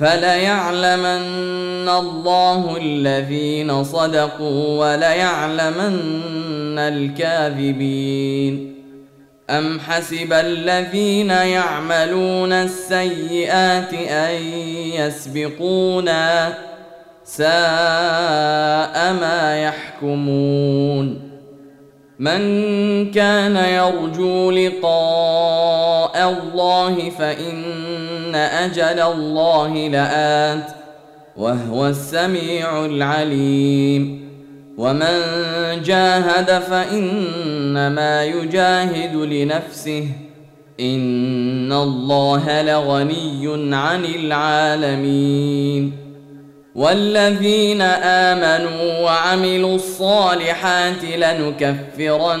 فليعلمن الله الذين صدقوا وليعلمن الكاذبين ام حسب الذين يعملون السيئات ان يسبقونا ساء ما يحكمون من كان يرجو لقاء الله فان أن أجل الله لآت وهو السميع العليم. ومن جاهد فإنما يجاهد لنفسه. إن الله لغني عن العالمين. والذين آمنوا وعملوا الصالحات لنكفرن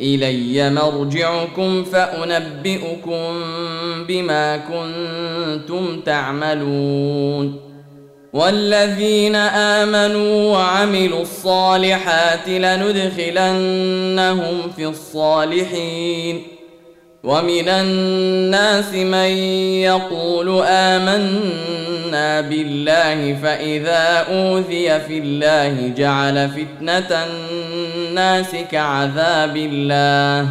إلي مرجعكم فأنبئكم بما كنتم تعملون. والذين آمنوا وعملوا الصالحات لندخلنهم في الصالحين. ومن الناس من يقول آمنا بالله فإذا أوذي في الله جعل فتنة الناس كعذاب الله.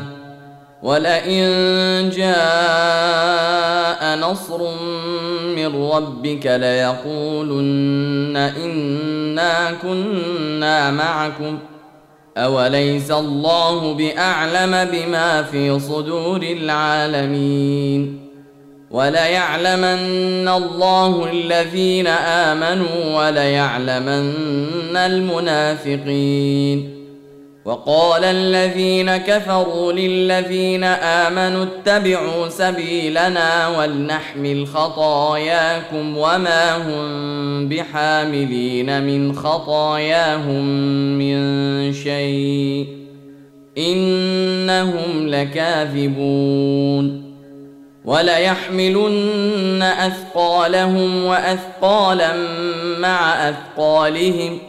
ولئن جاء نصر من ربك ليقولن انا كنا معكم ۖ. اوليس الله باعلم بما في صدور العالمين. وليعلمن الله الذين امنوا وليعلمن المنافقين. وقال الذين كفروا للذين آمنوا اتبعوا سبيلنا ولنحمل خطاياكم وما هم بحاملين من خطاياهم من شيء إنهم لكاذبون وليحملن أثقالهم وأثقالا مع أثقالهم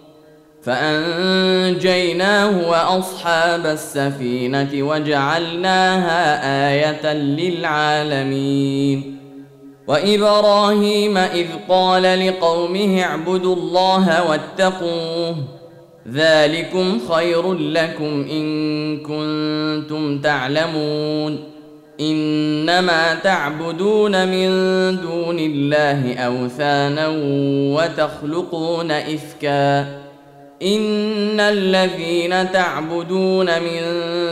فأنجيناه وأصحاب السفينة وجعلناها آية للعالمين. وإبراهيم إذ قال لقومه اعبدوا الله واتقوه ذلكم خير لكم إن كنتم تعلمون. إنما تعبدون من دون الله أوثانا وتخلقون إفكا. إن الذين تعبدون من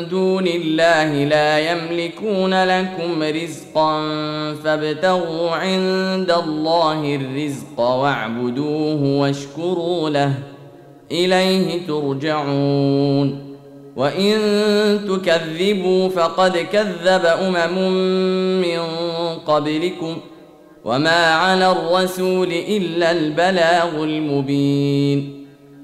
دون الله لا يملكون لكم رزقا فابتغوا عند الله الرزق واعبدوه واشكروا له إليه ترجعون. وإن تكذبوا فقد كذب أمم من قبلكم وما على الرسول إلا البلاغ المبين.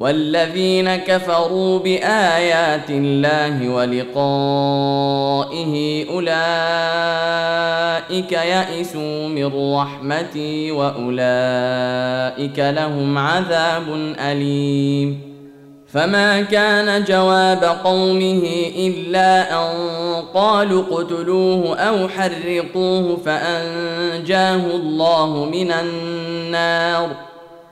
والذين كفروا بآيات الله ولقائه أولئك يئسوا من رحمتي وأولئك لهم عذاب أليم. فما كان جواب قومه إلا أن قالوا اقتلوه أو حرقوه فأنجاه الله من النار.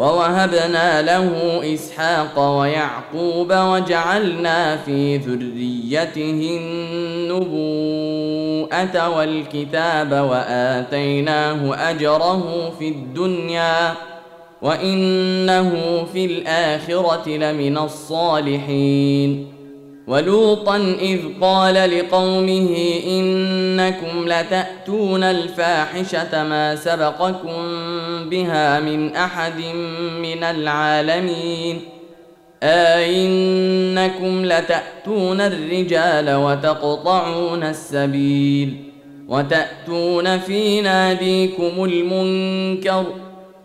ووهبنا له إسحاق ويعقوب وجعلنا في ذريته النبوءة والكتاب وآتيناه أجره في الدنيا وإنه في الآخرة لمن الصالحين. ولوطا إذ قال لقومه إنكم لتأتون الفاحشة ما سبقكم بها من أحد من العالمين. أئنكم لتأتون الرجال وتقطعون السبيل وتأتون في ناديكم المنكر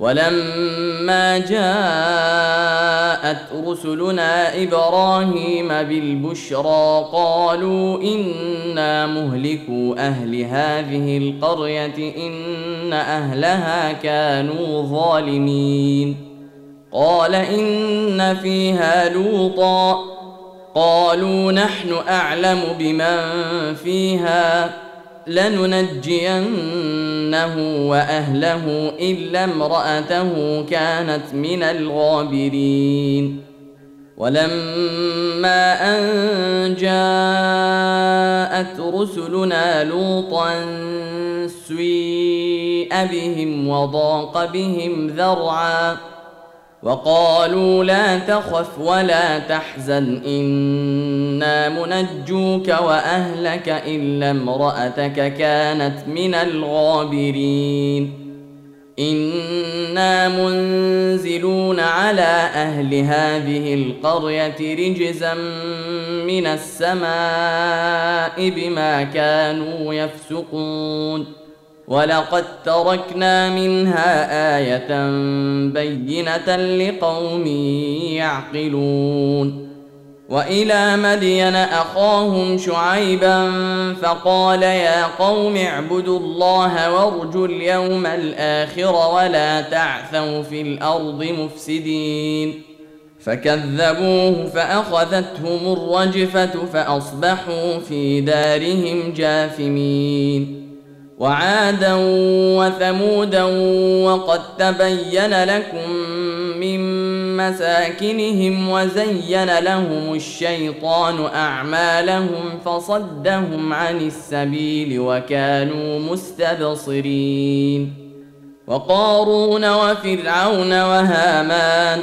ولما جاءت رسلنا إبراهيم بالبشرى قالوا إنا مهلكو أهل هذه القرية إن أهلها كانوا ظالمين. قال إن فيها لوطا. قالوا نحن أعلم بمن فيها. لننجينه وأهله إلا امرأته كانت من الغابرين. ولما أن جاءت رسلنا لوطا سيء بهم وضاق بهم ذرعا وقالوا لا تخف ولا تحزن إنا منجوك وأهلك إلا امرأتك كانت من الغابرين. إنا منزلون على أهل هذه القرية رجزا من السماء بما كانوا يفسقون. ولقد تركنا منها آية بينة لقوم يعقلون. وإلى مدين أخاهم شعيبا فقال يا قوم اعبدوا الله وارجوا اليوم الآخر ولا تعثوا في الأرض مفسدين. فكذبوه فأخذتهم الرجفة فأصبحوا في دارهم جاثمين. وعادا وثمودا وقد تبين لكم من مساكنهم وزين لهم الشيطان أعمالهم فصدهم عن السبيل وكانوا مستبصرين وقارون وفرعون وهامان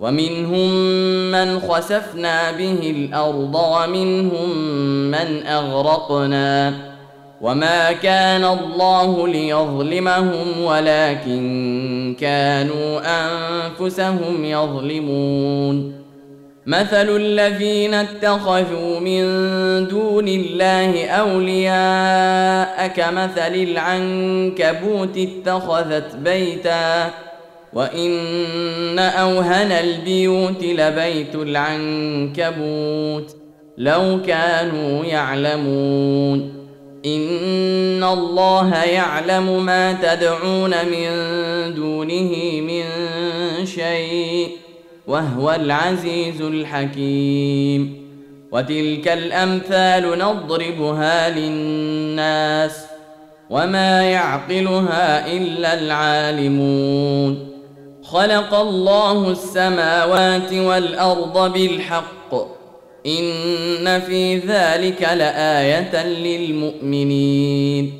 ومنهم من خسفنا به الأرض ومنهم من أغرقنا. وما كان الله ليظلمهم ولكن كانوا أنفسهم يظلمون. مثل الذين اتخذوا من دون الله أولياء كمثل العنكبوت اتخذت بيتا وان اوهن البيوت لبيت العنكبوت لو كانوا يعلمون ان الله يعلم ما تدعون من دونه من شيء وهو العزيز الحكيم وتلك الامثال نضربها للناس وما يعقلها الا العالمون خلق الله السماوات والأرض بالحق. إن في ذلك لآية للمؤمنين.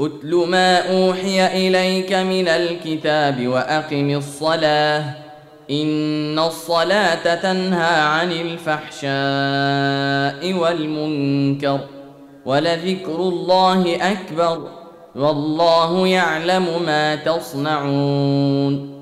اتل ما أوحي إليك من الكتاب وأقم الصلاة. إن الصلاة تنهى عن الفحشاء والمنكر ولذكر الله أكبر. والله يعلم ما تصنعون.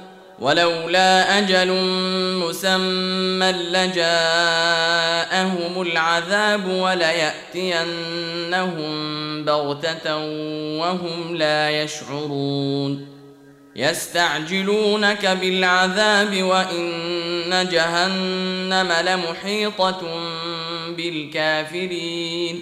ولولا أجل مسمى لجاءهم العذاب وليأتينهم بغتة وهم لا يشعرون. يستعجلونك بالعذاب وإن جهنم لمحيطة بالكافرين.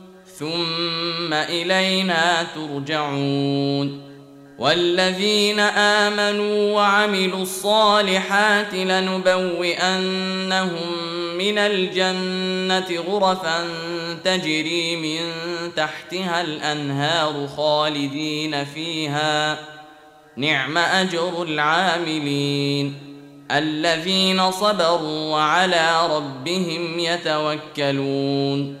ثم إلينا ترجعون والذين آمنوا وعملوا الصالحات لنبوئنهم من الجنة غرفا تجري من تحتها الأنهار خالدين فيها. نعم أجر العاملين الذين صبروا وعلى ربهم يتوكلون.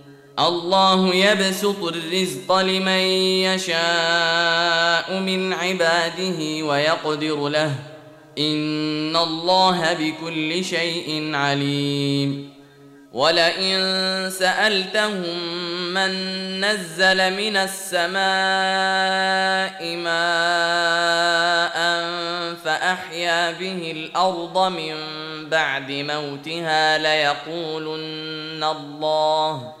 الله يبسط الرزق لمن يشاء من عباده ويقدر له. إن الله بكل شيء عليم. ولئن سألتهم من نزل من السماء ماء فأحيا به الأرض من بعد موتها ليقولن الله